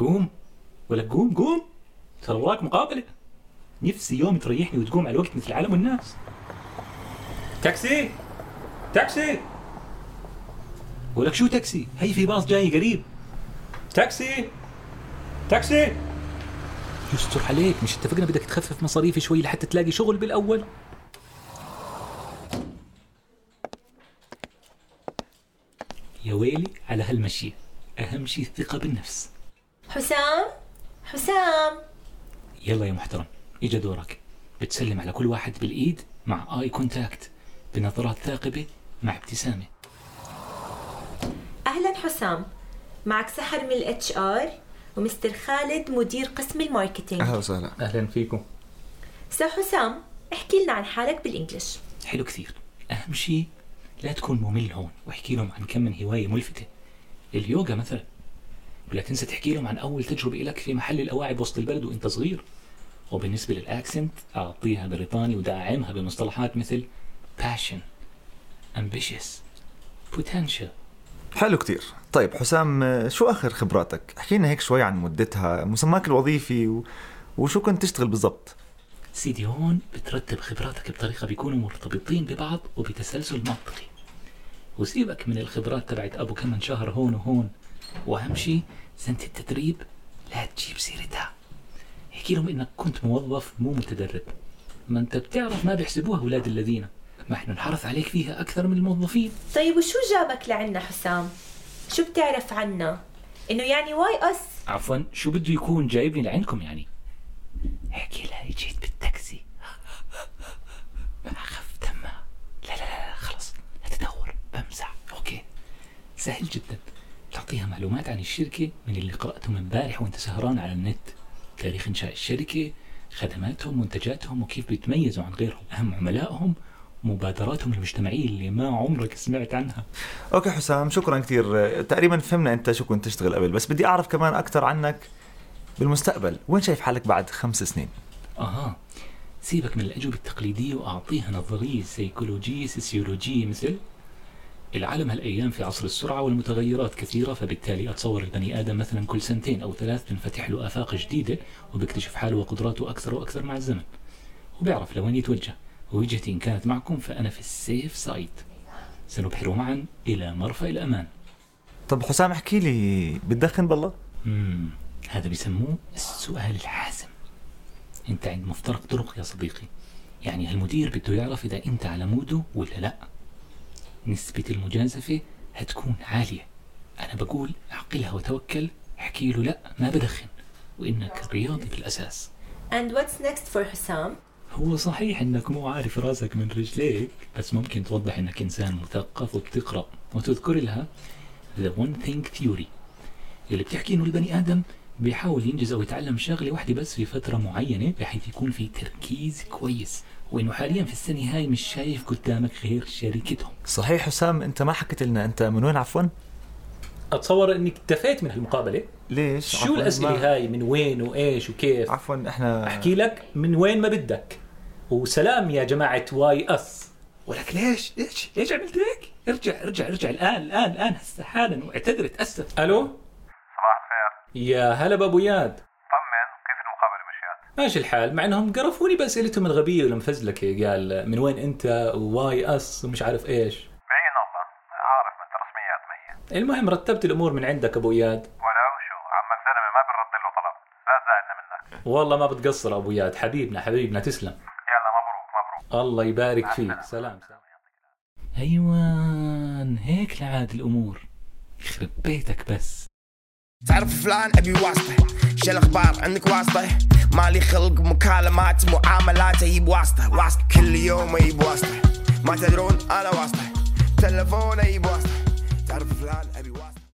قوم؟ ولا قوم قوم؟ ترى وراك مقابلة. نفسي يوم تريحني وتقوم على الوقت مثل العالم والناس تاكسي! تاكسي! ولك شو تاكسي؟ هي في باص جاي قريب. تاكسي! تاكسي! يستر عليك مش اتفقنا بدك تخفف مصاريفي شوي لحتى تلاقي شغل بالأول؟ يا ويلي على هالمشية أهم شيء الثقة بالنفس. حسام حسام. يلا يا محترم إجا دورك. بتسلم على كل واحد بالإيد مع eye contact بنظرات ثاقبة مع ابتسامة. أهلا حسام معك سحر من ال HR ومستر خالد مدير قسم ال marketing. أهلا وسهلا. أهلا فيكم. so حسام احكي لنا عن حالك بال English حلو كثير. أهم شيء لا تكون ممل هون واحكي لهم عن كم من هواية ملفتة. اليوغا مثلا. ولا تنسى تحكي لهم عن أول تجربة لك في محل الأواعي وسط البلد وأنت صغير. وبالنسبة للأكسنت أعطيها بريطاني وداعمها بمصطلحات مثل passion ambitious potential. حلو كتير. طيب حسام شو آخر خبراتك؟ احكي لنا هيك شوي عن مدتها مسماك الوظيفي و... وشو كنت تشتغل بالضبط؟ سيدي هون بترتب خبراتك بطريقة بيكونوا مرتبطين ببعض وبتسلسل منطقي وسيبك من الخبرات تبعت أبو كم شهر هون وهون. وأهم شيء سنة التدريب لا تجيب سيرتها. احكي لهم إنك كنت موظف مو متدرب. ما أنت بتعرف ما بيحسبوها أولاد الذين. ما إحنا نحرص عليك فيها أكثر من الموظفين. طيب وشو جابك لعنا حسام؟ شو بتعرف عنا؟ إنه يعني why us؟ عفوا شو بده يكون جايبني لعندكم يعني؟ احكي لها جيت بالتاكسي. ما أخف دمها. لا لا لا خلص. لا تدور بمزح. okay. سهل جدا. تعطيها معلومات عن الشركة من اللي قرأته من امبارح وانت سهران على النت. تاريخ إنشاء الشركة خدماتهم منتجاتهم وكيف بيتميزوا عن غيرهم. أهم عملائهم مبادراتهم المجتمعية اللي ما عمرك سمعت عنها. okay حسام شكرا كثير. تقريبا فهمنا أنت شو كنت تشتغل قبل بس بدي أعرف كمان أكثر عنك بالمستقبل. وين شايف حالك بعد خمس سنين؟ أها سيبك من الأجوبة التقليدية وأعطيها نظرية سيكولوجيه سوسيولوجيه مثل العالم هالأيام في عصر السرعة والمتغيرات كثيرة فبالتالي أتصور البني آدم مثلا كل سنتين أو ثلاث تنفتح له آفاق جديدة وبيكتشف حاله وقدراته أكثر وأكثر مع الزمن وبيعرف لوين يتوجه. ووجهتي إن كانت معكم فأنا في ال safe side سنبحر معا إلى مرفأ الأمان. طب حسام احكي لي بتدخن بالله؟ مم. هذا بيسموه السؤال الحاسم. أنت عند مفترق طرق يا صديقي. يعني هالمدير بده يعرف إذا أنت على mood ه ولا لا. نسبة المجازفة هتكون عالية. أنا بقول اعقلها وتوكل احكي له لا ما بدخن وإنك رياضي بالاساس and what's next for حسام هو صحيح إنك مو عارف راسك من رجليك بس ممكن توضح إنك إنسان مثقف وبتقرأ. وتذكر لها The One Thing Theory اللي بتحكي إنه البني آدم بيحاول ينجز أو يتعلم شغله واحدة بس في فترة معينة بحيث يكون في تركيز كويس. وإنه حاليا في السنة هاي مش شايف قدامك غير شركتهم. صحيح حسام أنت ما حكيت لنا أنت من وين عفوا؟ أتصور إنك اكتفيت من هالمقابلة. ليش؟ شو الأسئلة ما- هاي؟ من وين وإيش وكيف؟ عفوا إحنا أحكي لك من وين ما بدك. وسلام يا جماعة why us ولك ليش؟ ليش؟ ليش عملت هيك؟ ارجع ارجع ارجع الآن الآن الآن هسه حالا واعتذر تأسف. ألو؟ يا هلا بأبو إياد. طمن كيف المقابلة مشيت؟ ماشي الحال مع انهم قرفوني بأسئلتهم الغبية والمفزلكه قال من وين انت؟ why us ومش عارف إيش. بأي نقطة؟ عارف من رسميات مية المهم رتبت الأمور من عندك أبو اياد ولو شو عمك زلمة ما بنرد له طلب. لا تزعلنا منك والله ما بتقصر أبو اياد حبيبنا حبيبنا تسلم. يلا مبروك مبروك. الله يبارك فيك. سلام سلام. أيوان هيك لعاد الأمور. يخرب بيتك بس. تعرف فلان أبي واسطة. شو الاخبار عندك واسطة. مالي خلق مكالمات معاملات أجيب واسطه واسطة كل يوم أجيب واسطه ما تدرون أنا واسطة. تلفون أجيب واسطه تعرف فلان أبي